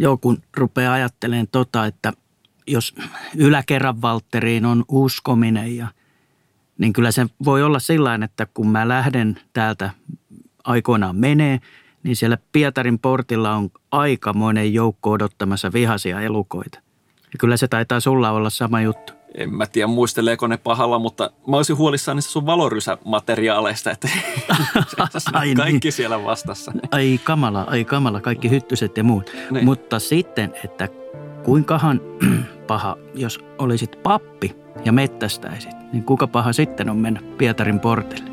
Joo, kun rupeaa ajattelemaan tota, että jos yläkerran Valtteriin on uskominen ja niin kyllä se voi olla sillä että kun mä lähden täältä aikoinaan menee, niin siellä Pietarin portilla on aikamoinen joukko odottamassa vihaisia elukoita. Ja kyllä se taitaa sulla olla sama juttu. En mä tiedä muisteleeko ne pahalla, mutta mä olisin huolissaan niistä sun valorysämateriaaleista, että ai niin. kaikki niin. siellä vastassa. Ai kamala, ai kamala, kaikki hyttyset ja muut. Niin. Mutta sitten, että kuinkahan paha, jos olisit pappi ja mettästäisit, niin kuka paha sitten on mennä Pietarin portille?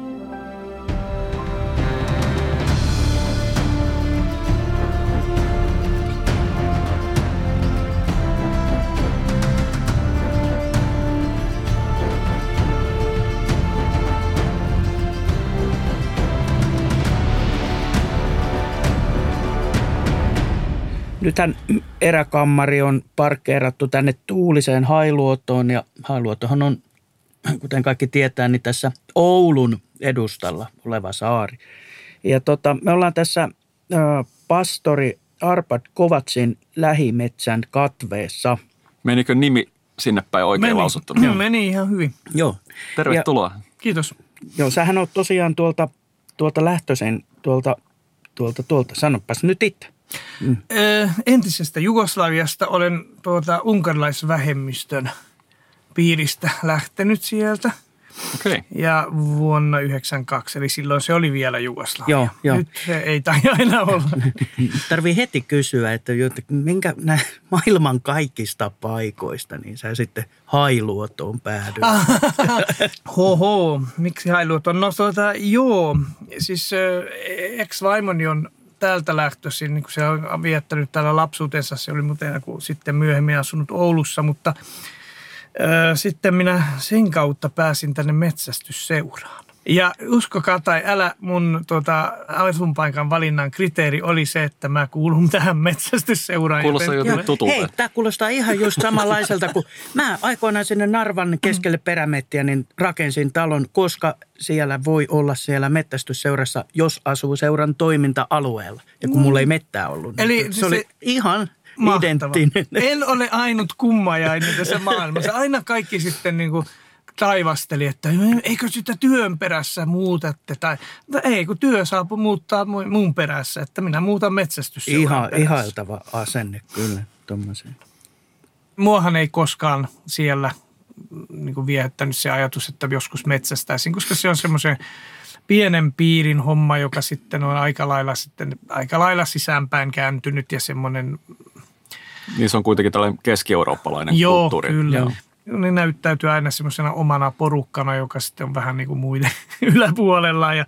Nythän eräkammari on parkkeerattu tänne tuuliseen Hailuotoon ja Hailuotohan on, kuten kaikki tietää, niin tässä Oulun edustalla oleva saari. Ja tota, me ollaan tässä pastori Arpad Kovatsin lähimetsän katveessa. Menikö nimi sinne päin oikein meni. lausuttu? Joo. Meni ihan hyvin. Joo. Tervetuloa. Ja, Kiitos. Joo, sähän on tosiaan tuolta, tuolta lähtöisen, tuolta, tuolta, tuolta. Sanopas nyt itse. Mm. Entisestä Jugoslaviasta olen tuota unkarilaisvähemmistön piiristä lähtenyt sieltä. Okay. Ja vuonna 1992, eli silloin se oli vielä Jugoslavia. Joo, jo. Nyt se ei tai aina olla. Tarvii heti kysyä, että minkä nää maailman kaikista paikoista, niin sä sitten Hailuotoon päädyt. Hoho, miksi Hailuotoon? No tuota, joo, siis ex-vaimoni on täältä lähtöisin, niin kuin se on viettänyt täällä lapsuutensa. Se oli muuten sitten myöhemmin asunut Oulussa, mutta ö, sitten minä sen kautta pääsin tänne metsästysseuraan. Ja uskokaa tai älä, mun tota, asuinpaikan valinnan kriteeri oli se, että mä kuulun tähän metsästysseuraan. Kuulostaa jo tutulta. Hei, tämä kuulostaa ihan just samanlaiselta kuin mä aikoinaan sinne Narvan keskelle perämettiä niin rakensin talon, koska siellä voi olla siellä metsästysseurassa, jos asuu seuran toiminta-alueella. Ja kun mulla ei mettää ollut. Niin Eli se, se oli ihan Mahtava. identtinen. En ole ainut kummajainen tässä maailmassa. Aina kaikki sitten niin kuin – taivasteli, että eikö sitä työn perässä muutatte. Tai no ei, kun työ saa muuttaa mun perässä, että minä muutan metsästys. Ihan, ihailtava asenne kyllä tuommoiseen. Muahan ei koskaan siellä niin kuin viehättänyt se ajatus, että joskus metsästäisin, koska se on semmoisen pienen piirin homma, joka sitten on aika lailla, sitten, aika lailla sisäänpäin kääntynyt ja semmoinen niin se on kuitenkin tällainen keski-eurooppalainen Joo, kulttuuri. Kyllä. Joo ne näyttäytyy aina semmoisena omana porukkana, joka sitten on vähän niin kuin muiden yläpuolella. Ja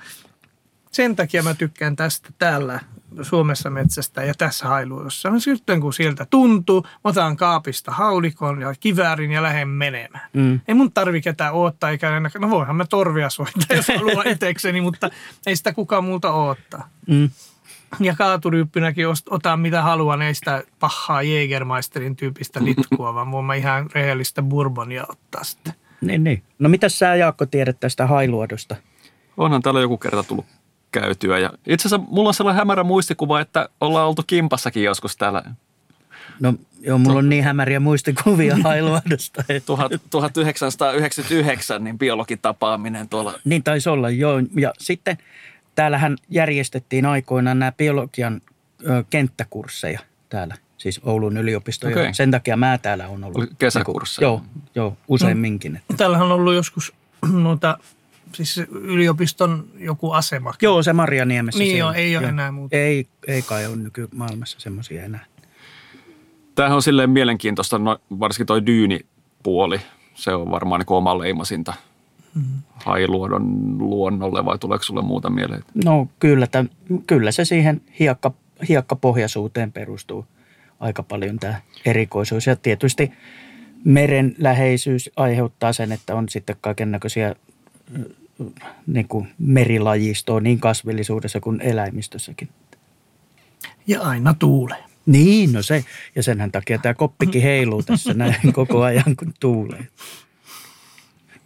sen takia mä tykkään tästä täällä Suomessa metsästä ja tässä hailuodossa. Sitten kun sieltä tuntuu, otan kaapista haulikon ja kiväärin ja lähden menemään. Mm. Ei mun tarvi ketään odottaa eikä enää, no voihan mä torvia soittaa, jos haluaa etekseni, mutta ei sitä kukaan multa odottaa. Mm ja kaaturyyppynäkin otan mitä haluan, ei sitä pahaa Jägermeisterin tyypistä litkua, vaan voin mä ihan rehellistä bourbonia ottaa sitten. Niin, niin. No mitä sä Jaakko tiedät tästä hailuodosta? Onhan täällä joku kerta tullut käytyä ja itse asiassa mulla on sellainen hämärä muistikuva, että ollaan oltu kimpassakin joskus täällä. No joo, mulla on niin hämäriä muistikuvia hailuodosta. Että... 1999 niin biologin tapaaminen tuolla. Niin taisi olla, joo. Ja sitten – täällähän järjestettiin aikoinaan nämä biologian ö, kenttäkursseja täällä, siis Oulun yliopisto. Okay. Sen takia mä täällä on ollut. Kesäkursseja? Joo, joo useamminkin. No, täällähän on ollut joskus noita siis yliopiston joku asema. Joo, se Marjaniemessä. Niin joo, ei ole joo. enää muuta. Ei, ei kai ole nykymaailmassa semmoisia enää. Tämähän on silleen mielenkiintoista, no, varsinkin toi dyynipuoli. Se on varmaan niin oma leimasinta. Hailuodon luonnolle vai tuleeko sulle muuta mieleen? No kyllä, tämän, kyllä se siihen hiekka, hiekkapohjaisuuteen perustuu aika paljon tämä erikoisuus. Ja tietysti meren läheisyys aiheuttaa sen, että on sitten kaiken näköisiä niin kuin merilajistoa niin kasvillisuudessa kuin eläimistössäkin. Ja aina tuulee. Niin, no se. Ja senhän takia tämä koppikin heiluu tässä näin koko ajan, kun tuulee.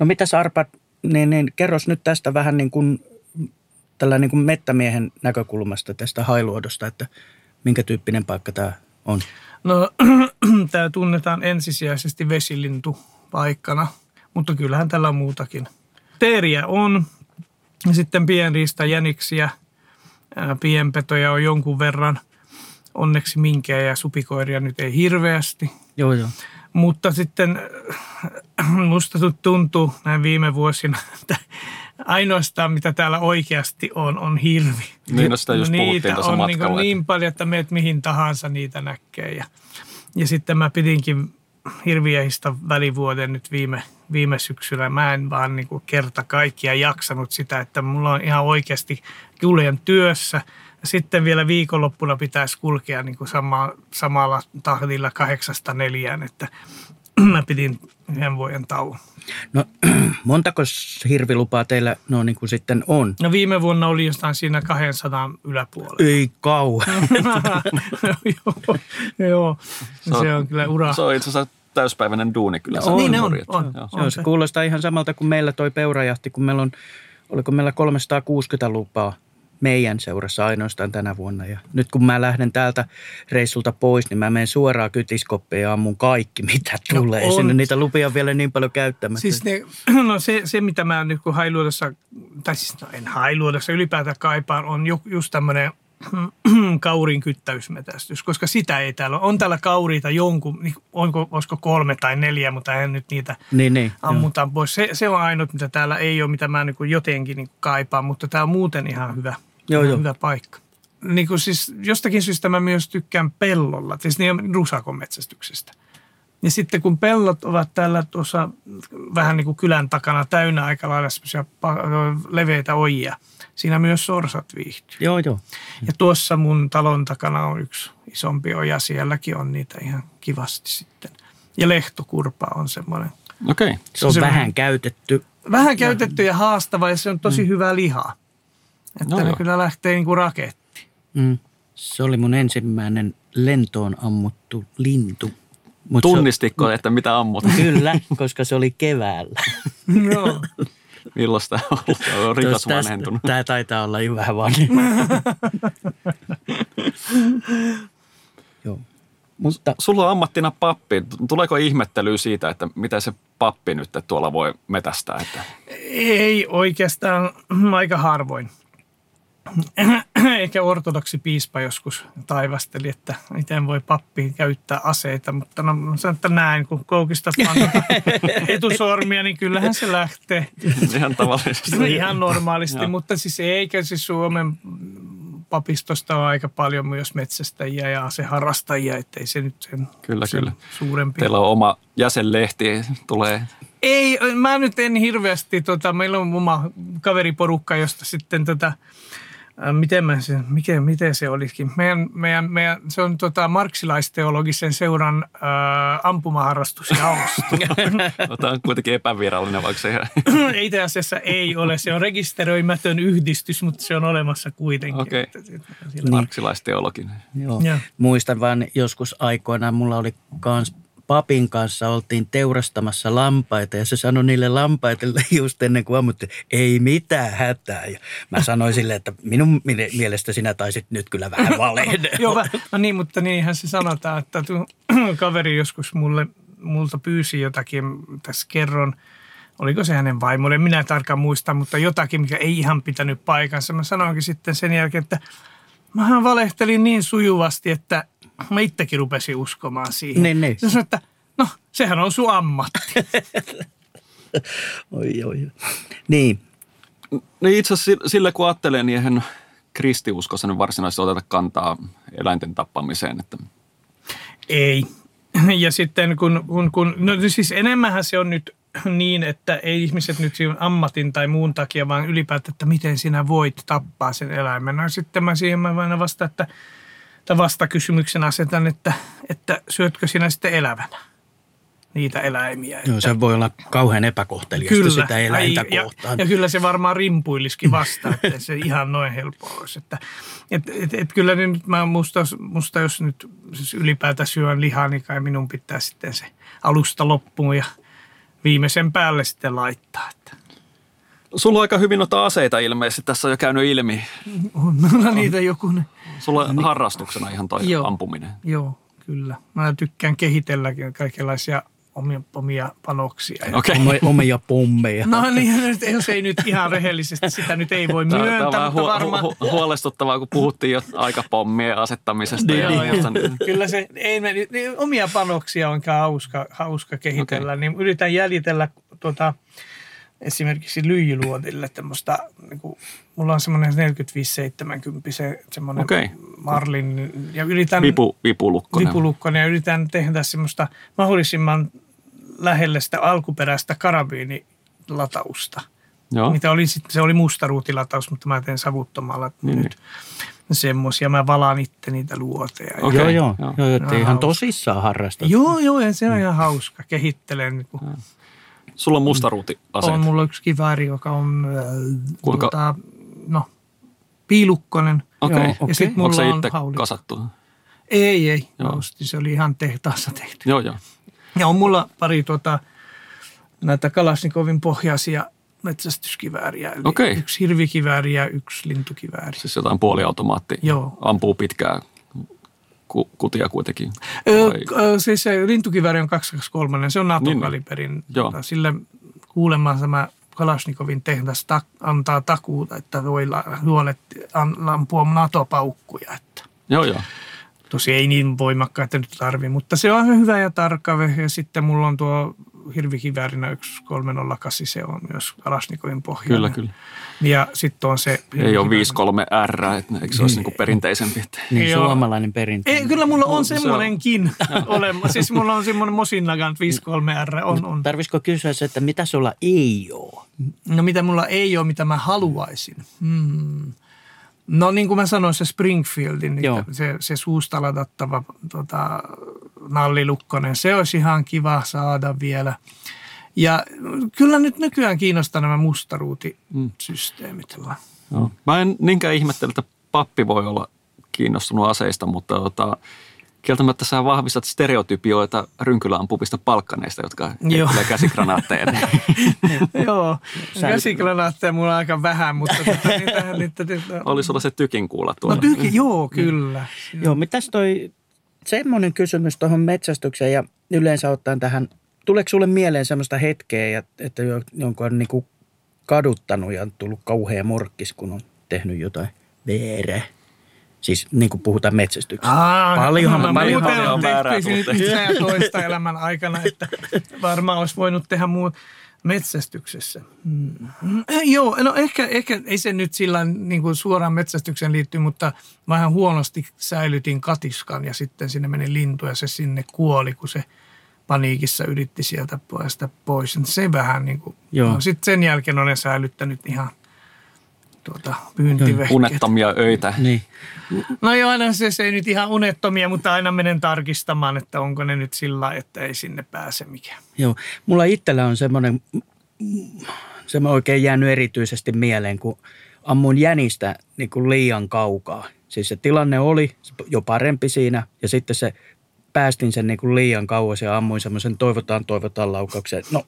No mitä Arpa, niin, niin kerros nyt tästä vähän niin kuin tällä niin kuin mettämiehen näkökulmasta tästä hailuodosta, että minkä tyyppinen paikka tämä on? No tämä tunnetaan ensisijaisesti vesilintupaikkana, mutta kyllähän tällä on muutakin. Teeriä on, sitten pienriista, jäniksiä, pienpetoja on jonkun verran. Onneksi minkejä ja supikoiria nyt ei hirveästi. Joo, joo. Mutta sitten äh, musta tuntuu näin viime vuosina, että ainoastaan mitä täällä oikeasti on, on hirvi. Niin, no sitä just puhuttiin tuossa on niin, matkalla, että- niin paljon, että meet mihin tahansa niitä näkee. Ja, ja sitten mä pidinkin hirviäistä välivuoden nyt viime, viime syksyllä. Mä en vaan niin kuin kerta kaikkia jaksanut sitä, että mulla on ihan oikeasti kuljen työssä. Ja sitten vielä viikonloppuna pitäisi kulkea niin kuin sama, samalla tahdilla kahdeksasta neljään, että mä pidin yhden vuoden tauon. No montako hirvilupaa teillä no niin kuin sitten on? No viime vuonna oli jostain siinä 200 yläpuolella. Ei kauan. joo, joo. Se on- se on kyllä ura. Se on itse asiassa täyspäiväinen duuni kyllä. On, niin ne on, Norjat. on. Joo. Joo, se kuulostaa ihan samalta kuin meillä toi peurajahti, kun meillä on, oliko meillä 360 lupaa meidän seurassa ainoastaan tänä vuonna. Ja nyt kun mä lähden täältä reissulta pois, niin mä menen suoraan kytiskoppiin ja ammun kaikki, mitä No tulee. on. Sinne niitä lupia on vielä niin paljon käyttämättä. Siis ne, no se, se, mitä mä nyt kun hailuodossa, tai siis no en hailuodossa ylipäätään kaipaan, on ju, just tämmöinen kaurin kyttäysmetästys, koska sitä ei täällä ole. On täällä kauriita jonkun, niin onko, olisiko kolme tai neljä, mutta en nyt niitä niin, niin. joo. ammutaan pois. Se, se on ainut, mitä täällä ei ole, mitä mä niin kuin jotenkin niin kuin kaipaan, mutta tämä on muuten ihan hyvä, Joo, ihan joo. hyvä paikka. Niin kuin siis jostakin syystä mä myös tykkään pellolla, siis niin rusakon Ja sitten kun pellot ovat täällä tuossa vähän niin kuin kylän takana täynnä aika lailla semmoisia leveitä ojia, siinä myös sorsat viihtyy. Joo, joo. Ja tuossa mun talon takana on yksi isompi oja, sielläkin on niitä ihan kivasti sitten. Ja lehtokurpa on semmoinen Okei. Se on se- vähän käytetty. vähän käytetty ja haastava ja se on tosi mm. hyvä liha. Että No ne kyllä lähtee niin kuin raketti. Mm. Se oli mun ensimmäinen lentoon ammuttu lintu. Mut Tunnistitko, että mitä ammut? Se, kyllä, koska se oli keväällä. Joo. Milloin sitä on ollut? Se rikas vanhentunut. Tää taitaa olla jo vähän vanha. Joo. Mutta Sulla on ammattina pappi. Tuleeko ihmettelyä siitä, että mitä se pappi nyt tuolla voi metästää? Että Ei oikeastaan aika harvoin. Ehkä ortodoksi piispa joskus taivasteli, että miten voi pappi käyttää aseita, mutta no sanon, että näin, kun koukistat vaan tuota etusormia, niin kyllähän se lähtee. ihan tavallisesti. No ihan normaalisti, mutta siis eikä siis Suomen papistosta ole aika paljon myös metsästäjiä ja aseharrastajia, ettei se nyt sen, Kyllä, sen kyllä. suurempi. Teillä on oma jäsenlehti, tulee Ei, mä nyt en hirveästi, tota, meillä on oma kaveriporukka, josta sitten tota, ää, miten, mä se, mikä, miten se olisikin. Meidän, meidän, meidän, se on tota, marksilaisteologisen seuran ää, ampumaharrastusjaosto. Tämä on kuitenkin epävirallinen, vaikka se ihan... Itse asiassa ei ole, se on rekisteröimätön yhdistys, mutta se on olemassa kuitenkin. Okei. Että se- sillä- marksilaisteologin. Joo. Muistan vaan joskus aikoinaan, mulla oli kans papin kanssa oltiin teurastamassa lampaita ja se sanoi niille lampaille just ennen kuin ammuttiin, ei mitään hätää. Ja mä sanoin sille, että minun mie- mielestä sinä taisit nyt kyllä vähän valehdella. Joo, no niin, mutta niinhän se sanotaan, että tu- kaveri joskus mulle, multa pyysi jotakin, tässä kerron, oliko se hänen vaimolle, minä en tarkkaan muista, mutta jotakin, mikä ei ihan pitänyt paikansa. Mä sanoinkin sitten sen jälkeen, että mähän valehtelin niin sujuvasti, että mä itsekin rupesin uskomaan siihen. Niin, niin. Se sanoi, että no, sehän on sun ammatti. Oi, oi. Niin, No itse asiassa sillä kun ajattelee, niin eihän kristiuskossa nyt varsinaisesti oteta kantaa eläinten tappamiseen. Että Ei. Ja sitten kun, kun, kun no siis enemmänhän se on nyt niin, että ei ihmiset nyt siinä ammatin tai muun takia, vaan ylipäätään, että miten sinä voit tappaa sen eläimen. No sitten mä siihen mä aina vasta, että, että vastakysymyksen asetan, että, että syötkö sinä sitten elävänä niitä eläimiä. joo, se voi olla kauhean epäkohteliasta sitä eläintä Ai, kohtaan. Ja, ja kyllä se varmaan rimpuilisikin vasta, että se ihan noin helppo olisi. Että, et, et, et kyllä nyt mä musta, musta jos nyt siis ylipäätään syön lihaa, niin kai minun pitää sitten se alusta loppuun ja viimeisen päälle sitten laittaa. Että sulla on aika hyvin noita aseita ilmeisesti. Tässä on jo käynyt ilmi. on minulla niitä joku. Sulla on harrastuksena ihan toi Joo. ampuminen. Joo, kyllä. Mä tykkään kehitelläkin kaikenlaisia omia, omia panoksia. Ja- Okei. Omia, omia pommeja. No niin, nyt, jos ei nyt ihan rehellisesti, sitä nyt ei voi Tämä, tämä on myöntää, vähän mutta hu- varmaan... hu- hu- kun puhuttiin jo aikapommien asettamisesta. ja Joo, joo. muusta, niin- Kyllä se, ei me, niin omia panoksia on hauska, hauska kehitellä, okay. niin yritän jäljitellä tuota, esimerkiksi lyijyluodille tämmöistä, niin kuin, mulla on semmoinen 45-70 se, semmoinen Okei. Marlin, ja yritän, Vipu, vipulukkonen. vipulukkonen, ja yritän tehdä semmoista mahdollisimman lähelle sitä alkuperäistä karabiinilatausta. Joo. Mitä oli, se oli mustaruutilataus, mutta mä teen savuttomalla Niin, nyt semmoisia. Mä valaan itse niitä luoteja. Okei, joo, joo, joo. joo. ihan hauska. tosissaan harrastat. Joo, joo, ja se on ihan hauska. Kehittelen. Niin kuin, Sulla on mustaruutiaseet. on mulla yksi kivääri, joka on äh, Kuinka- tuota, no, piilukkonen. Okei. Joo, Okay. okei. Ja sit Onko mulla se on itse haulikko. kasattu? Ei, ei. Joo. Mä ostin, se oli ihan tehtaassa tehty. Joo, joo. Ja on mulla pari tuota, näitä Kalasnikovin pohjaisia metsästyskivääriä. Eli Okei. Yksi hirvikivääri ja yksi lintukivääri. Siis jotain puoliautomaatti. Joo. Ampuu pitkää ku, kutia kuitenkin. Öö, Vai- öö, siis se lintukivääri on 223, se on Niin, niin. NATO-kaliberin. Joo. Tota, Sille kuulemma tämä Kalashnikovin tehdas ta- antaa takuuta, että voi la- huolet an- ampua NATO-paukkuja. Että. Joo, joo. Tosi ei niin voimakkaita nyt tarvi, mutta se on hyvä ja tarkka. Ja sitten mulla on tuo hirvikiväärinä yksi 308, se on myös Kalashnikovin pohjainen. Kyllä, kyllä. Ja sitten on se... Ei ole hirvikivääri. 53R, että eikö se olisi niinku perinteisempi? Että... Niin Joo. suomalainen perintö. Ei, kyllä mulla on se on- semmoinenkin olemassa. Siis mulla on semmoinen Mosinnagan 53R. On, on. Tarvisiko kysyä se, että mitä sulla ei ole? No mitä mulla ei ole, mitä mä haluaisin. Hmm. No niin kuin mä sanoin, se Springfieldin, Joo. niin se, se suusta ladattava tota, nallilukkonen, se olisi ihan kiva saada vielä. Ja kyllä nyt nykyään kiinnostaa nämä mustaruutisysteemit. Joo. Mä en niinkään ihmettele, että pappi voi olla kiinnostunut aseista, mutta tota, kieltämättä sä vahvistat stereotypioita rynkyläampuvista palkkaneista, jotka heittelee käsikranaatteja. Joo, käsikranaatteja mulla on aika vähän, mutta tota, niitä, niitä, niitä, Oli sulla se tykin kuulla No tuolla. tyki, joo, kyllä. Joo, mitäs toi semmoinen kysymys tuohon metsästykseen ja yleensä ottaen tähän, tuleeko sulle mieleen semmoista hetkeä, ja- että jo- jonkun on niinku kaduttanut ja on tullut kauhea morkkis, kun on tehnyt jotain veerä? Siis niin kuin puhutaan metsästyksestä. Aa, Paljonhan- paljonhan muuten on on väärää toista elämän aikana, että varmaan olisi voinut tehdä muut metsästyksessä. Mm. Joo, no ehkä, ehkä ei se nyt sillä niin kuin suoraan metsästykseen liittyy, mutta vähän huonosti säilytin katiskan ja sitten sinne meni lintu ja se sinne kuoli, kun se paniikissa yritti sieltä päästä pois. Se vähän niin kuin, Joo. no, sitten sen jälkeen olen säilyttänyt ihan tuota, pyyntivehkeet. Unettomia öitä. Niin. No joo, aina se, se ei nyt ihan unettomia, mutta aina menen tarkistamaan, että onko ne nyt sillä lailla, että ei sinne pääse mikään. Joo, mulla itsellä on semmoinen, se on oikein jäänyt erityisesti mieleen, kun ammuin jänistä niin kuin liian kaukaa. Siis se tilanne oli jo parempi siinä ja sitten se päästin sen niin kuin liian kauas ja ammuin semmoisen toivotaan, toivotaan laukauksen. No,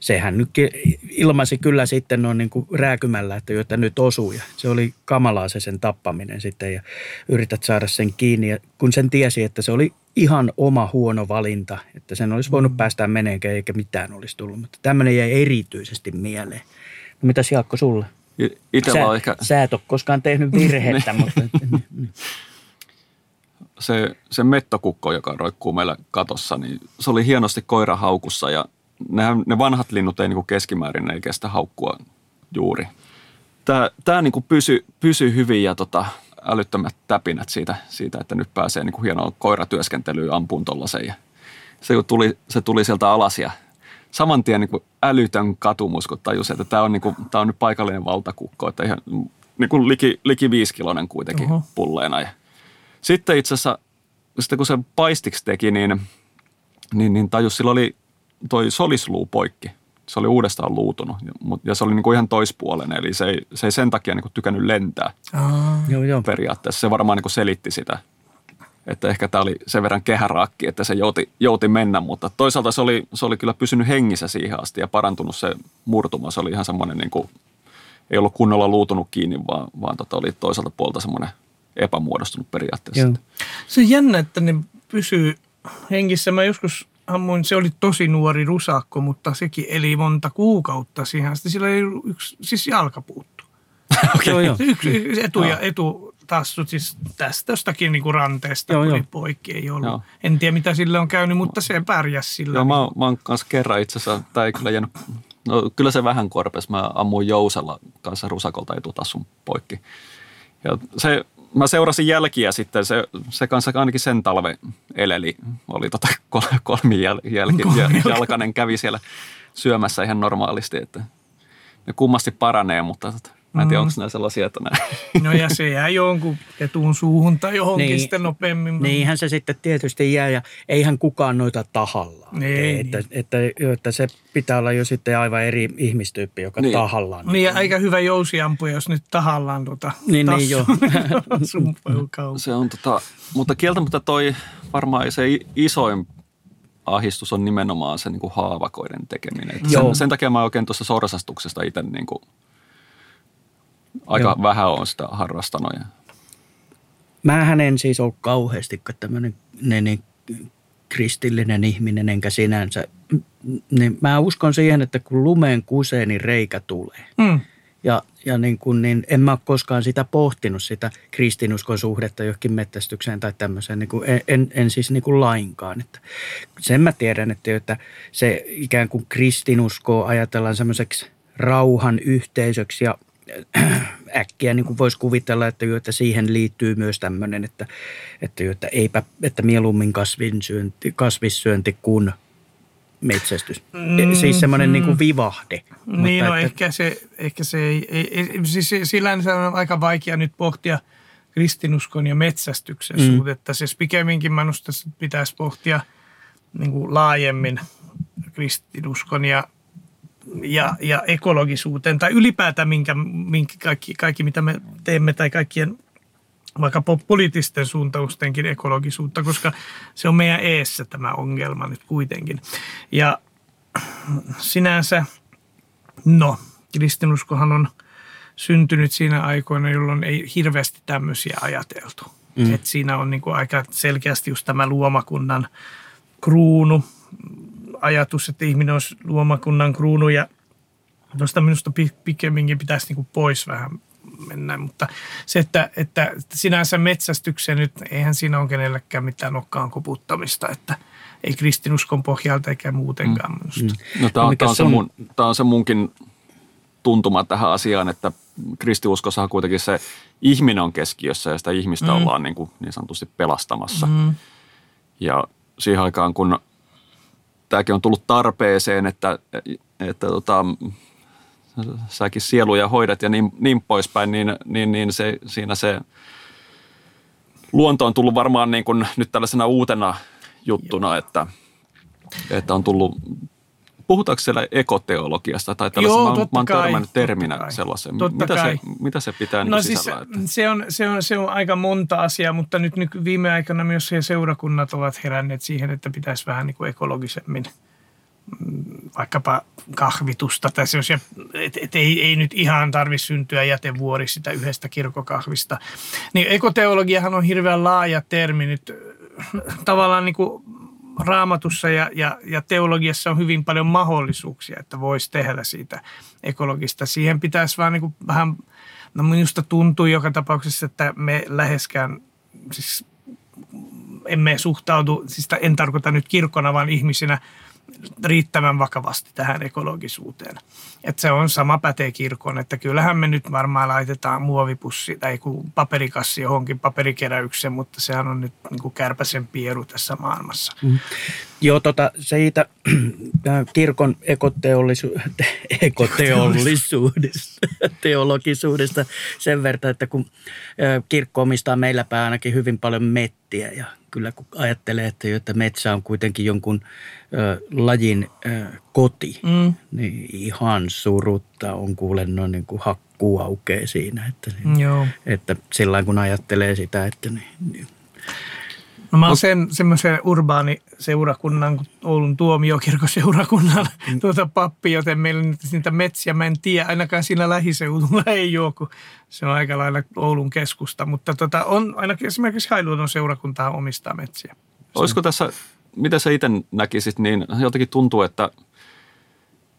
sehän nyt ilmaisi kyllä sitten noin niin kuin rääkymällä, että joita nyt osuu. Ja se oli kamalaa se sen tappaminen sitten ja yrität saada sen kiinni. Ja kun sen tiesi, että se oli ihan oma huono valinta, että sen olisi voinut päästää meneenkä eikä mitään olisi tullut. Mutta tämmöinen jäi erityisesti mieleen. No mitäs Jaakko sulle? I- Itellä Sä, ehkä sä et ole koskaan tehnyt virhettä, mutta... se, se mettokukko, joka roikkuu meillä katossa, niin se oli hienosti koirahaukussa ja nehän, ne vanhat linnut ei niin kuin keskimäärin ne ei kestä haukkua juuri. Tämä, tämä niin kuin pysy, pysy hyvin ja tota, älyttömät täpinät siitä, siitä, että nyt pääsee niin kuin hienoa koiratyöskentelyyn ampuun tollasen. Ja se, kun tuli, se tuli sieltä alas ja saman tien niin kuin älytön katumus, kun tajusi, että tämä on, niin kuin, tämä on nyt paikallinen valtakukko, että ihan niin kuin liki, liki viisikiloinen kuitenkin Oho. pulleena. Ja sitten itse asiassa, sitten kun se paistiksi teki, niin, niin, niin tajus, sillä oli toi solisluu poikki. Se oli uudestaan luutunut ja, se oli niinku ihan toispuolinen, eli se ei, se ei sen takia niinku tykännyt lentää Aa, joo, joo. periaatteessa. Se varmaan niinku selitti sitä, että ehkä tämä oli sen verran kehäraakki, että se jouti, jouti mennä, mutta toisaalta se oli, se oli kyllä pysynyt hengissä siihen asti ja parantunut se murtuma. Se oli ihan semmoinen, niinku, ei ollut kunnolla luutunut kiinni, vaan, vaan tota oli toiselta puolta semmoinen epämuodostunut periaatteessa. Joo. se on jännä, että ne pysyy hengissä. Mä joskus ammuin, se oli tosi nuori rusakko, mutta sekin eli monta kuukautta siihen. Sitten sillä ei yksi, siis jalka puuttu. Okay. Joo, joo. Yksi, etu ja etu tassut siis tästä jostakin niin kuin ranteesta Joo, tuli joo. poikki. Ei ollut. Joo. En tiedä mitä sille on käynyt, mutta se pärjäsi sillä. Joo, mä, oon- mä oon kanssa kerran itse asiassa, tai ei kyllä jäänyt, no kyllä se vähän korpes. Mä ammuin jousella kanssa rusakolta etutassun poikki. Ja se, mä seurasin jälkiä sitten, se, se kanssa ainakin sen talve eleli. Oli tota kol, kolmi jäl, jälki, jalkainen kävi siellä syömässä ihan normaalisti, että ne kummasti paranee, mutta tota, mä en tiedä, Mm. onko nämä sellaisia, että nämä No ja se jää jonkun etuun suuhun tai johonkin Niin. sitten nopeammin. Niinhän se sitten tietysti jää ja eihän kukaan noita tahallaan. Ei, tee. niin. että, että, että, se pitää olla jo sitten aivan eri ihmistyyppi, joka Niin. tahallaan. Niin ja aika hyvä jousiampuja, jos nyt tahallaan tuota Niin, niin, joo. Se on tota, mutta kieltämättä toi varmaan se isoin ahdistus on nimenomaan se niin kuin haavakoiden tekeminen. Sen, sen takia mä oikein tuossa sorsastuksesta itse niin kuin aika Joo. vähän on sitä harrastanut. Ja, Mähän en siis ole kauheasti tämmöinen ne, niin, kristillinen ihminen enkä sinänsä. Niin mä uskon siihen, että kun lumeen kusee, niin reikä tulee. Mm. Ja, ja niin kun, niin en mä ole koskaan sitä pohtinut, sitä kristinuskon suhdetta johonkin metsästykseen tai tämmöiseen, niin kuin en, en, siis niin kuin lainkaan. Että sen mä tiedän, että, että se ikään kuin kristinusko ajatellaan semmoiseksi rauhan yhteisöksi ja äkkiä niin kuin voisi kuvitella, että, jo, että siihen liittyy myös tämmöinen, että, että, jo, että, eipä, että mieluummin kasvinsyönti, kasvissyönti kuin metsästys. Mm, siis semmoinen mm. niin kuin vivahde. Niin, no että, ehkä se, ehkä se ei, ei, ei siis sillä on aika vaikea nyt pohtia kristinuskon ja metsästyksen Mm. mm. suhdetta. Siis pikemminkin minusta pitäisi pohtia niin kuin laajemmin kristinuskon ja, ja, ja ekologisuuteen tai ylipäätään minkä, minkä kaikki, kaikki, mitä me teemme tai kaikkien vaikka po- poliittisten suuntaustenkin ekologisuutta, koska se on meidän eessä tämä ongelma nyt kuitenkin. Ja sinänsä, no, kristinuskohan on syntynyt siinä aikoina, jolloin ei hirveästi tämmöisiä ajateltu. Mm. Et siinä on niinku aika selkeästi just tämä luomakunnan kruunu, ajatus, että ihminen olisi luomakunnan kruunu ja tuosta minusta pi- pikemminkin pitäisi niinku pois vähän mennä, mutta se, että, että sinänsä metsästykseen nyt, eihän siinä ole kenellekään mitään nokkaan koputtamista, että ei kristinuskon pohjalta eikä muutenkaan mm. minusta. Mm. no, tämä on, tää on, se mun, tää on se munkin tuntuma tähän asiaan, että kristiuskossahan kuitenkin se ihminen on keskiössä ja sitä ihmistä mm. ollaan niin, kuin niin sanotusti pelastamassa. Mm. Ja siihen aikaan, kun tämäkin on tullut tarpeeseen, että, että tota, säkin sieluja hoidat ja niin, niin poispäin, niin, niin, niin se, siinä se luonto on tullut varmaan niin kuin nyt tällaisena uutena juttuna, että, että on tullut, puhutaanko siellä ekoteologiasta tai tällaisesta, Joo, mä, mä oon törmännyt terminä kai. sellaiseen. Totta Mitä kai. se, mitä se pitää niin No siis sisällä? Että? se on, se, on, se on aika monta asiaa, mutta nyt, nyt viime aikoina myös se seurakunnat ovat heränneet siihen, että pitäisi vähän niin kuin ekologisemmin mm, vaikkapa kahvitusta tai sellaisia, että et ei, ei nyt ihan tarvitse syntyä jätevuori sitä yhdestä kirkokahvista. Niin ekoteologiahan on hirveän laaja termi nyt tavallaan niin kuin raamatussa ja, ja, ja teologiassa on hyvin paljon mahdollisuuksia, että voisi tehdä siitä ekologista. Siihen pitäisi vaan niin kuin vähän, no minusta tuntuu joka tapauksessa, että me läheskään, siis emme suhtaudu, siis en tarkoita nyt kirkkona, vaan ihmisinä riittävän vakavasti tähän ekologisuuteen. Että se on sama pätee kirkon, että kyllähän me nyt varmaan laitetaan muovipussi tai paperikassi johonkin paperikeräykseen, mutta sehän on nyt niin kuin kärpäsen pieru tässä maailmassa. Joo, tota, siitä kirkon ekoteollisu- ekoteollisuudesta, teologisuudesta sen verran, että kun kirkko omistaa meillä päin ainakin hyvin paljon mettiä ja kyllä kun ajattelee, että, että metsä on kuitenkin jonkun ö, lajin ö, koti, Mm. niin ihan surutta on kuulen noin niin kuin hakkuu aukeaa siinä, että, Joo. että sillä kun ajattelee sitä, että niin, niin No mä oon sen semmoisen urbaani seurakunnan, Oulun tuomiokirkon seurakunnan Mm. tuota pappi, joten meillä nyt niitä metsiä mä en tiedä, ainakaan siinä lähiseudulla ei ole, kun se on aika lailla Oulun keskusta. Mutta tota, on ainakin esimerkiksi Hailuodon seurakuntaa omistaa metsiä. Olisiko tässä, mitä sä itse näkisit, niin jotenkin tuntuu, että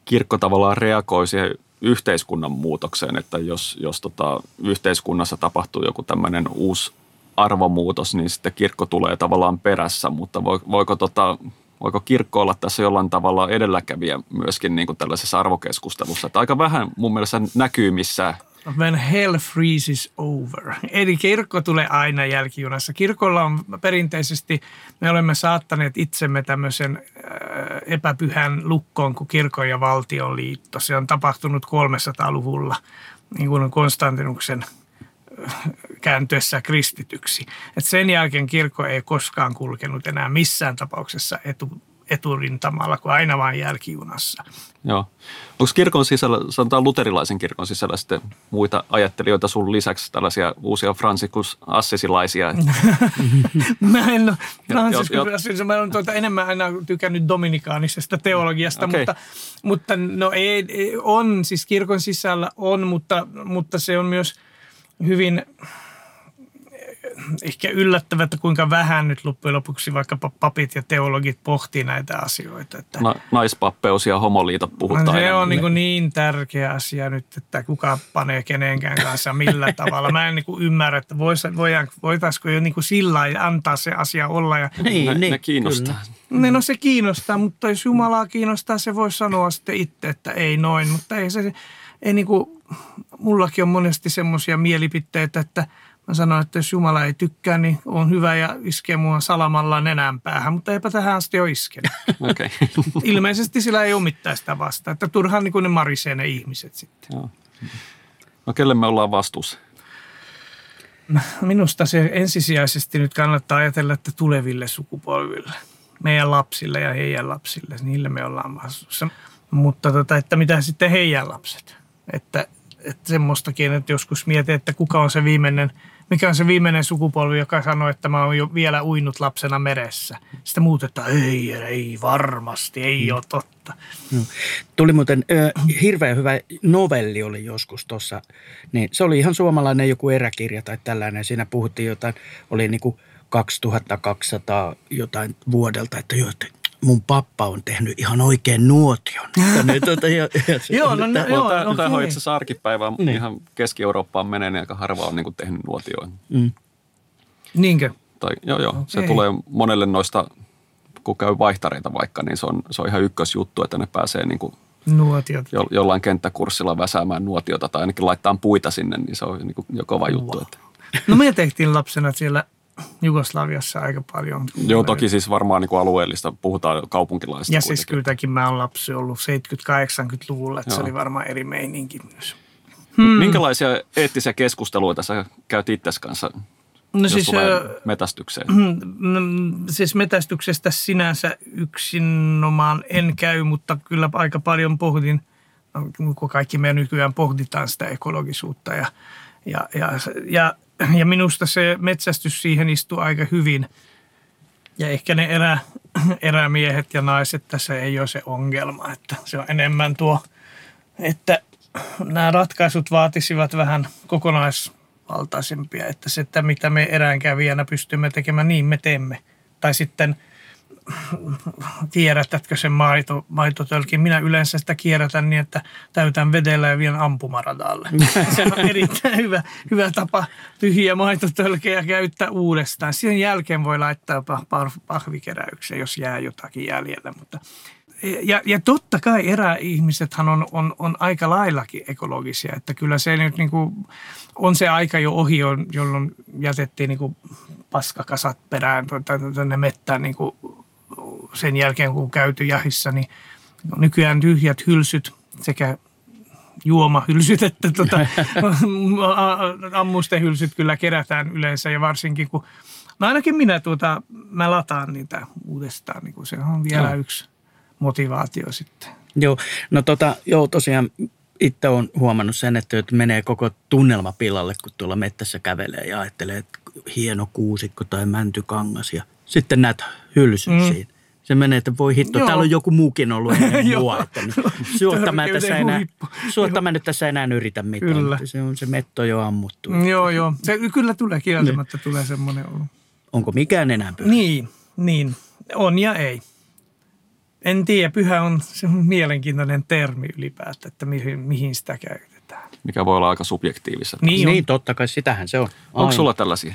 kirkko tavallaan reagoi siihen yhteiskunnan muutokseen, että jos, jos tota, yhteiskunnassa tapahtuu joku tämmöinen uusi arvomuutos, niin sitten kirkko tulee tavallaan perässä, mutta voiko, tota, voiko kirkko olla tässä jollain tavalla edelläkävijä myöskin niin kuin tällaisessa arvokeskustelussa? Että aika vähän mun mielestä näkyy missään When hell freezes over. Eli kirkko tulee aina jälkijunassa. Kirkolla on perinteisesti, me olemme saattaneet itsemme tämmöisen äh, epäpyhän lukkoon kuin kirkon ja valtion liitto. Se on tapahtunut 300-luvulla, niin kuin Konstantinuksen kääntyessä kristityksi. Et sen jälkeen kirkko ei koskaan kulkenut enää missään tapauksessa etu, eturintamalla kuin aina vain jälkijunassa. Joo. Onko kirkon sisällä, sanotaan luterilaisen kirkon sisällä sitten muita ajattelijoita sun lisäksi, tällaisia uusia Franciscus Assisilaisia? mä en ole Franciscus mä olen tuota enemmän aina tykännyt dominikaanisesta teologiasta, okay. mutta, mutta no ei, on, siis kirkon sisällä on, mutta, mutta se on myös hyvin ehkä yllättävää, että kuinka vähän nyt loppujen lopuksi vaikka papit ja teologit pohtii näitä asioita. Että Na, naispappeus ja homoliitot puhutaan. No, se on niin, niin tärkeä asia nyt, että kuka panee kenenkään kanssa millä tavalla. Mä en niin kuin ymmärrä, että vois, voitaisiko jo niin kuin sillä antaa se asia olla. Ja, niin, ne, niin, ne kiinnostaa. Kyllä. No se kiinnostaa, mutta jos Jumalaa kiinnostaa, se voi sanoa sitten itse, että ei noin. Mutta ei se, ei niin kuin, mullakin on monesti semmoisia mielipiteitä, että – Mä sanoin, että jos Jumala ei tykkää, niin on hyvä ja iskee mua salamalla nenän päähän, mutta eipä tähän asti ole iskenyt. Okay. Ilmeisesti sillä ei ole mitään sitä vasta, että turhaan niin kuin ne marisee ne ihmiset sitten. Joo. No kelle me ollaan vastuussa? Minusta se ensisijaisesti nyt kannattaa ajatella, että tuleville sukupolville, meidän lapsille ja heidän lapsille, niille me ollaan vastuussa. Mutta tota, että mitä sitten heidän lapset? Että, että semmoistakin, että joskus mietin, että kuka on se viimeinen – mikä on se viimeinen sukupolvi, joka sanoi, että mä oon jo vielä uinut lapsena meressä. Sitten muut, että ei, ei varmasti, ei mm. ole totta. No. Tuli muuten äh, hirveän hyvä novelli oli joskus tuossa. Niin se oli ihan suomalainen joku eräkirja tai tällainen. Siinä puhuttiin jotain, oli niin kuin 2200 jotain vuodelta, että jo, että mun pappa on tehnyt ihan oikein nuotion. Tänne, tuota, ja, ja joo, no, no, joo, tämä, no, tämä on itse asiassa arkipäivää. Niin. Ihan Keski-Eurooppaan menee, niin aika harva on niin kuin tehnyt nuotioon. Mm. Niinkö? Tai, joo, joo. Okay. Se tulee monelle noista, kun käy vaihtareita vaikka, niin se on, se on ihan ykkösjuttu, että ne pääsee niin kuin Nuotiot. Jo, jollain kenttäkurssilla väsäämään nuotiota tai ainakin laittaa puita sinne, niin se on niin kuin jo kova juttu. Wow. Että. No me tehtiin lapsena siellä Jugoslaviassa aika paljon. Joo, toki siis varmaan niin kuin alueellista, puhutaan kaupunkilaisista. Ja siis kylläkin mä oon lapsi ollut 70-80-luvulla, että Joo. se oli varmaan eri meininki myös. Hmm. Minkälaisia eettisiä keskusteluja tässä käyt itse kanssa No siis, metästykseen? No, siis metästyksestä sinänsä yksinomaan en käy, mutta kyllä aika paljon pohdin, no, kun kaikki me nykyään pohditaan sitä ekologisuutta ja, ja, ja, ja ja minusta se metsästys siihen istuu aika hyvin. Ja ehkä ne erä, erämiehet ja naiset tässä ei ole se ongelma, että se on enemmän tuo, että nämä ratkaisut vaatisivat vähän kokonaisvaltaisempia, että se, että mitä me eräänkävijänä pystymme tekemään, niin me teemme. Tai sitten – kierrätätkö sen maito, maitotölkin. Minä yleensä sitä kierrätän niin, että täytän vedellä ja vien ampumaradalle. Se on erittäin hyvä, hyvä tapa tyhjiä maitotölkejä käyttää uudestaan. Sen jälkeen voi laittaa pahvikeräykseen, jos jää jotakin jäljellä. Mutta ja, ja totta kai eräihmisethän on, on, on aika laillakin ekologisia, että kyllä se nyt niin kuin, on se aika jo ohi, jolloin jätettiin niin kuin paskakasat perään tänne mettään niin kuin sen jälkeen, kun käyty jahissa, niin nykyään tyhjät hylsyt sekä juomahylsyt, että tuota, ammusten hylsyt kyllä kerätään yleensä ja varsinkin kun, no ainakin minä tuota, mä lataan niitä uudestaan, niin se on vielä no. yksi motivaatio sitten. Joo, no tota, joo tosiaan itse olen huomannut sen, että menee koko tunnelma pilalle, kun tuolla mettässä kävelee ja ajattelee, että hieno kuusikko tai mäntykangas ja sitten näet hylsyn mm. siinä. Se menee, että voi hitto, Joo. täällä on joku muukin ollut ennen mua. Että suotta, mä tässä enää, suotta mä nyt tässä enää yritä mitään. Kyllä. Se on se metto jo ammuttu. Joo, joo. Se kyllä tulee kieltämättä tulee semmoinen olo. Onko mikään enää pyhä? Niin, Niin, on ja ei. En tiedä, pyhä on se mielenkiintoinen termi ylipäätään, että mihin, mihin sitä käytetään. Mikä voi olla aika subjektiivista. Niin. Niin, totta kai sitähän se on. Onko sulla tällaisia?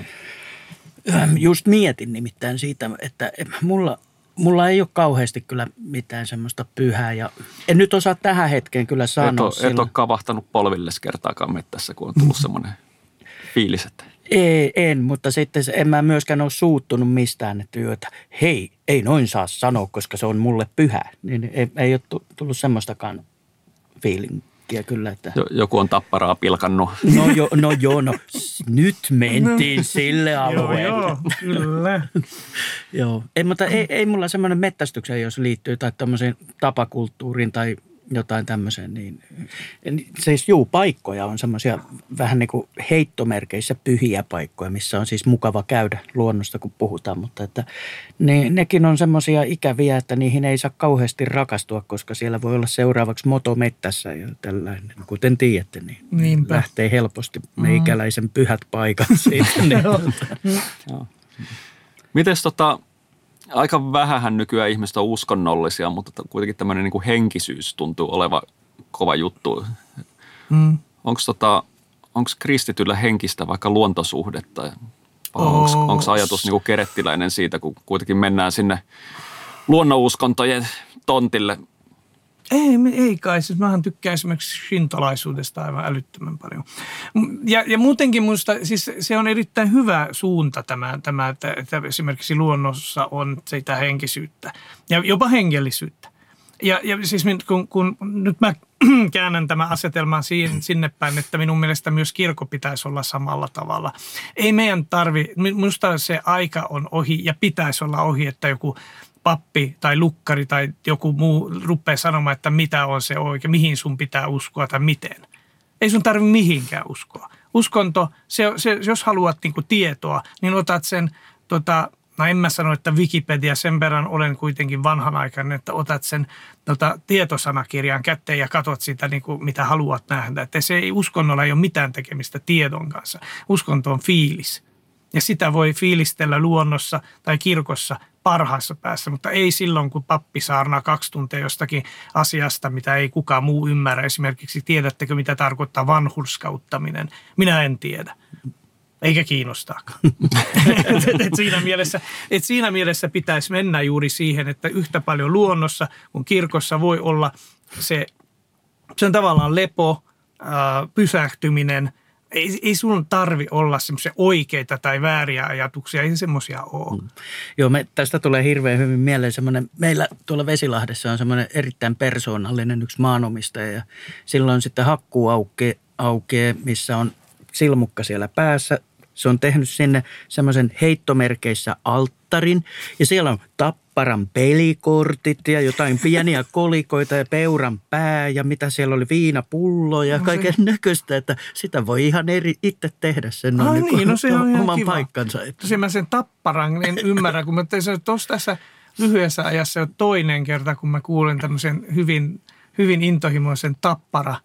Just mietin nimittäin siitä, että mulla, mulla ei ole kauheasti kyllä mitään semmoista pyhää. Ja en nyt osaa tähän hetkeen kyllä Et sanoa. ole, et silloin. ole kavahtanut polvilles kertaakaan mettässä, kun on tullut semmoinen fiilis, että Ei, en, mutta sitten en mä myöskään ole suuttunut mistään, että, hei, ei noin saa sanoa, koska se on mulle pyhä. Niin ei, ei ole tu- tullut semmoistakaan fiilinkiä kyllä, että jo- joku on tapparaa pilkannut. no jo, no joo, no nyt mentiin sille Joo, alueelle. joo, kyllä. Joo. Ei, mutta ei, ei mulla semmoinen mettästykseen, jos liittyy tai tämmöiseen tapakulttuuriin tai jotain tämmöiseen, niin niin siis juu, paikkoja on semmoisia vähän niin kuin heittomerkeissä pyhiä paikkoja, missä on siis mukava käydä luonnosta, kun puhutaan, mutta että ne, nekin on semmoisia ikäviä, että niihin ei saa kauheasti rakastua, koska siellä voi olla seuraavaksi motomettässä ja tällainen, kuten tiedätte, niin Niinpä. lähtee helposti meikäläisen pyhät paikat siitä. Niin. Mites tota, aika vähähän nykyään ihmiset on uskonnollisia, mutta kuitenkin tämmöinen niin henkisyys tuntuu oleva kova juttu. Mm. Onko tota, onks kristityllä henkistä vaikka luontosuhdetta? Oos. Onko ajatus niin kuin kerettiläinen siitä, kun kuitenkin mennään sinne luonnonuskontojen tontille? Ei, ei kai. Siis mähän tykkään esimerkiksi shintolaisuudesta aivan älyttömän paljon. Ja, ja muutenkin minusta siis se on erittäin hyvä suunta tämä, tämä että, että esimerkiksi luonnossa on sitä henkisyyttä ja jopa hengellisyyttä. Ja, ja siis kun, kun nyt mä käännän tämän asetelman sinne päin, että minun mielestä myös kirkko pitäisi olla samalla tavalla. Ei meidän tarvi, minusta se aika on ohi ja pitäisi olla ohi, että joku pappi tai lukkari tai joku muu rupeaa sanomaan, että mitä on se oikein, mihin sun pitää uskoa tai miten. Ei sun tarvi mihinkään uskoa. Uskonto, se, se, jos haluat niinku tietoa, niin otat sen, tota, no en mä sano, että Wikipedia, sen verran olen kuitenkin vanhanaikainen, että otat sen tota, tietosanakirjan kätteen ja katot sitä, niinku, mitä haluat nähdä. Että se ei uskonnolla ei ole mitään tekemistä tiedon kanssa. Uskonto on fiilis. Ja sitä voi fiilistellä luonnossa tai kirkossa parhaassa päässä, mutta ei silloin, kun pappi saarnaa kaksi tuntia jostakin asiasta, mitä ei kukaan muu ymmärrä. Esimerkiksi tiedättekö, mitä tarkoittaa vanhurskauttaminen? Minä en tiedä. Eikä kiinnostaakaan. et, et siinä, mielessä, et siinä mielessä pitäisi mennä juuri siihen, että yhtä paljon luonnossa kuin kirkossa voi olla se, se on tavallaan lepo, pysähtyminen. Ei, ei sun tarvi olla semmoisia oikeita tai vääriä ajatuksia, ei semmoisia ole. Mm. Joo, me, tästä tulee hirveän hyvin mieleen semmoinen, meillä tuolla Vesilahdessa on semmoinen erittäin persoonallinen yksi maanomistaja ja silloin sitten hakkuu auke, aukee, missä on silmukka siellä päässä. Se on tehnyt sinne semmoisen heittomerkeissä alttarin ja siellä on tapparan pelikortit ja jotain pieniä kolikoita ja peuran pää ja mitä siellä oli, viinapullo ja No se- kaiken näköistä, että sitä voi ihan eri itse tehdä sen Ai on niin, no se on oman kiva. paikkansa. Että. Tosiaan mä sen tapparan en ymmärrä, kun mä tein se tuossa tässä lyhyessä ajassa jo toinen kerta, kun mä kuulen tämmöisen hyvin, hyvin intohimoisen tappara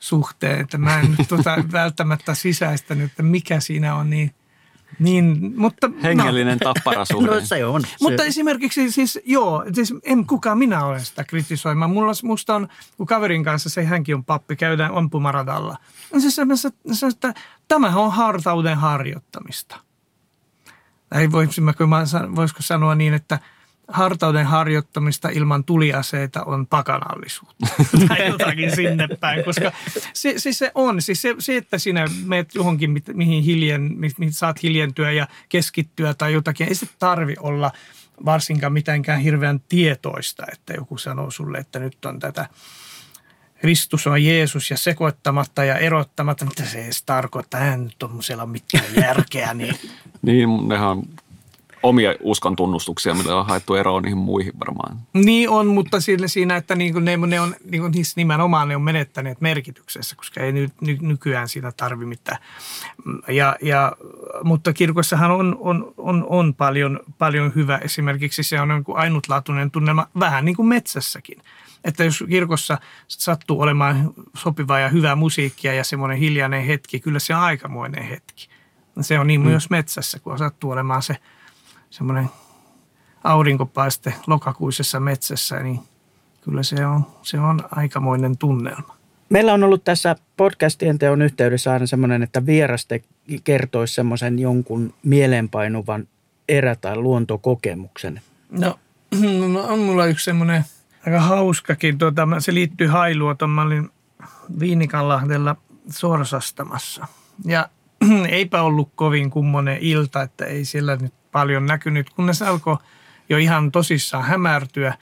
suhteen, että mä en nyt tota välttämättä sisäistänyt, että mikä siinä on niin, niin mutta no. Hengellinen tapparasuhde. No se on. Mutta se, esimerkiksi siis, joo, siis en kukaan minä olen sitä kritisoimaan. Mulla, musta on, kun kaverin kanssa, se hänkin on pappi, käydään ampumaradalla. No siis se, se, se, että tämähän on hartauden harjoittamista. Tai voisiko sanoa niin, että hartauden harjoittamista ilman tuliaseita on pakanallisuutta. tai jotakin sinne päin, koska se, siis se on. Siis se, se, että sinä menet johonkin, mihin, hiljen, mi- mihin saat hiljentyä ja keskittyä tai jotakin, ei se tarvi olla varsinkaan mitenkään hirveän tietoista, että joku sanoo sulle, että nyt on tätä Kristus on Jeesus ja sekoittamatta ja erottamatta, mitä se edes tarkoittaa, eihän nyt tuommoisella ole mitään järkeä, niin Niin, nehän on omia uskon tunnustuksia, millä on haettu eroa niihin muihin varmaan. Niin on, mutta siinä, siinä että niin kuin ne, ne on niin kuin niissä nimenomaan ne on menettäneet merkityksessä, koska ei ny, ny, nykyään siinä tarvi mitään. Ja, ja, mutta kirkossahan on, on, on, on paljon, paljon hyvä. Esimerkiksi se on niin kuin ainutlaatuinen tunnelma, vähän niin kuin metsässäkin. Että jos kirkossa sattuu olemaan sopiva ja hyvä musiikkia ja semmoinen hiljainen hetki, kyllä se on aikamoinen hetki. Se on niin mm. myös metsässä, kun sattuu olemaan se semmoinen aurinkopaiste lokakuisessa metsässä, niin kyllä se on, se on aikamoinen tunnelma. Meillä on ollut tässä podcastien teon yhteydessä aina semmoinen, että vieraste kertoisi semmoisen jonkun mieleenpainuvan erä- tai luontokokemuksen. No, no on mulla yksi semmoinen aika hauskakin. Tuota, se liittyy Hailuoton. Mä olin Viinikanlahdella sorsastamassa. Ja eipä ollut kovin kummonen ilta, että ei siellä nyt paljon näkynyt, kunnes alkoi jo ihan tosissaan hämärtyä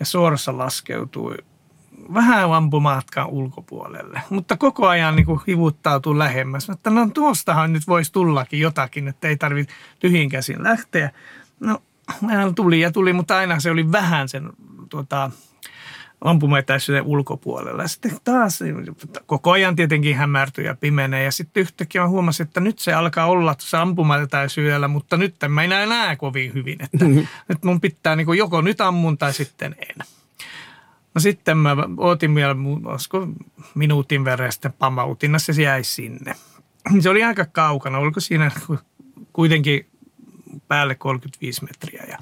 ja sorsa laskeutui vähän ampumatkan ulkopuolelle, mutta koko ajan niin kuin hivuttautuu lähemmäs. Että no tuostahan nyt voisi tullakin jotakin, että ei tarvitse tyhjin käsin lähteä. No, tuli ja tuli, mutta aina se oli vähän sen tuota, ampumaetäisyyden ulkopuolella. Ja sitten taas koko ajan tietenkin hämärtyi ja pimenee. Ja sitten yhtäkkiä mä huomasin, että nyt se alkaa olla tuossa ampumaetäisyydellä, mutta nyt mä enää näe kovin hyvin. Että mm-hmm. nyt mun pitää niin joko nyt ammun tai sitten en. No sitten mä ootin vielä, olisiko minuutin verran sitten pamautin, no se jäi sinne. Se oli aika kaukana, oliko siinä kuitenkin päälle 35 metriä ja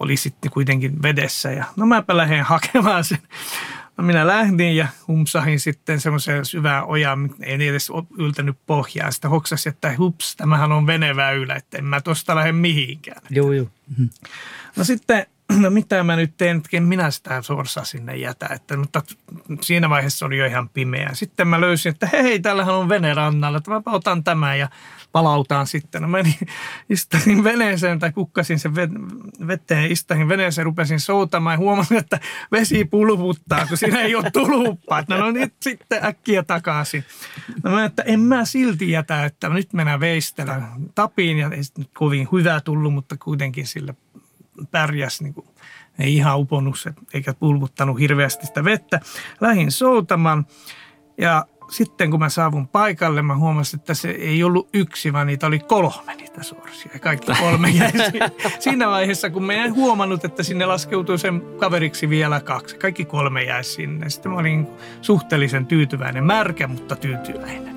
oli sitten kuitenkin vedessä. Ja no mäpä lähden hakemaan sen. No minä lähdin ja humsahin sitten semmoiseen syvään ojaan, en edes yltänyt pohjaan. Sitä hoksasi, että hups, tämähän on veneväylä, että en mä tosta lähde mihinkään. Joo, joo. Mm-hmm. No sitten no mitä mä nyt teen, että minä sitä sorsaa sinne jätä. Että, mutta siinä vaiheessa oli jo ihan pimeä. Sitten mä löysin, että hei, täällähän on vene rannalla, että mä otan tämän ja palautaan sitten. No menin, istuin veneeseen tai kukkasin sen veteen, istuin veneeseen, rupesin soutamaan ja huomasin, että vesi pulvuttaa, kun siinä ei ole tulppaa. No, no nyt sitten äkkiä takaisin. No mä, että en mä silti jätä, että nyt mennään veistellä. Tapiin ja ei nyt kovin hyvä tullut, mutta kuitenkin sille pärjäs niin kuin, ei ihan uponnut se, eikä pulvuttanut hirveästi sitä vettä. Lähin soutamaan ja sitten kun mä saavun paikalle, mä huomasin, että se ei ollut yksi, vaan niitä oli kolme niitä suorsia. Ja kaikki kolme jäi siinä vaiheessa, kun mä en huomannut, että sinne laskeutui sen kaveriksi vielä kaksi. Kaikki kolme jäi sinne. Sitten mä olin suhteellisen tyytyväinen, märkä, mutta tyytyväinen.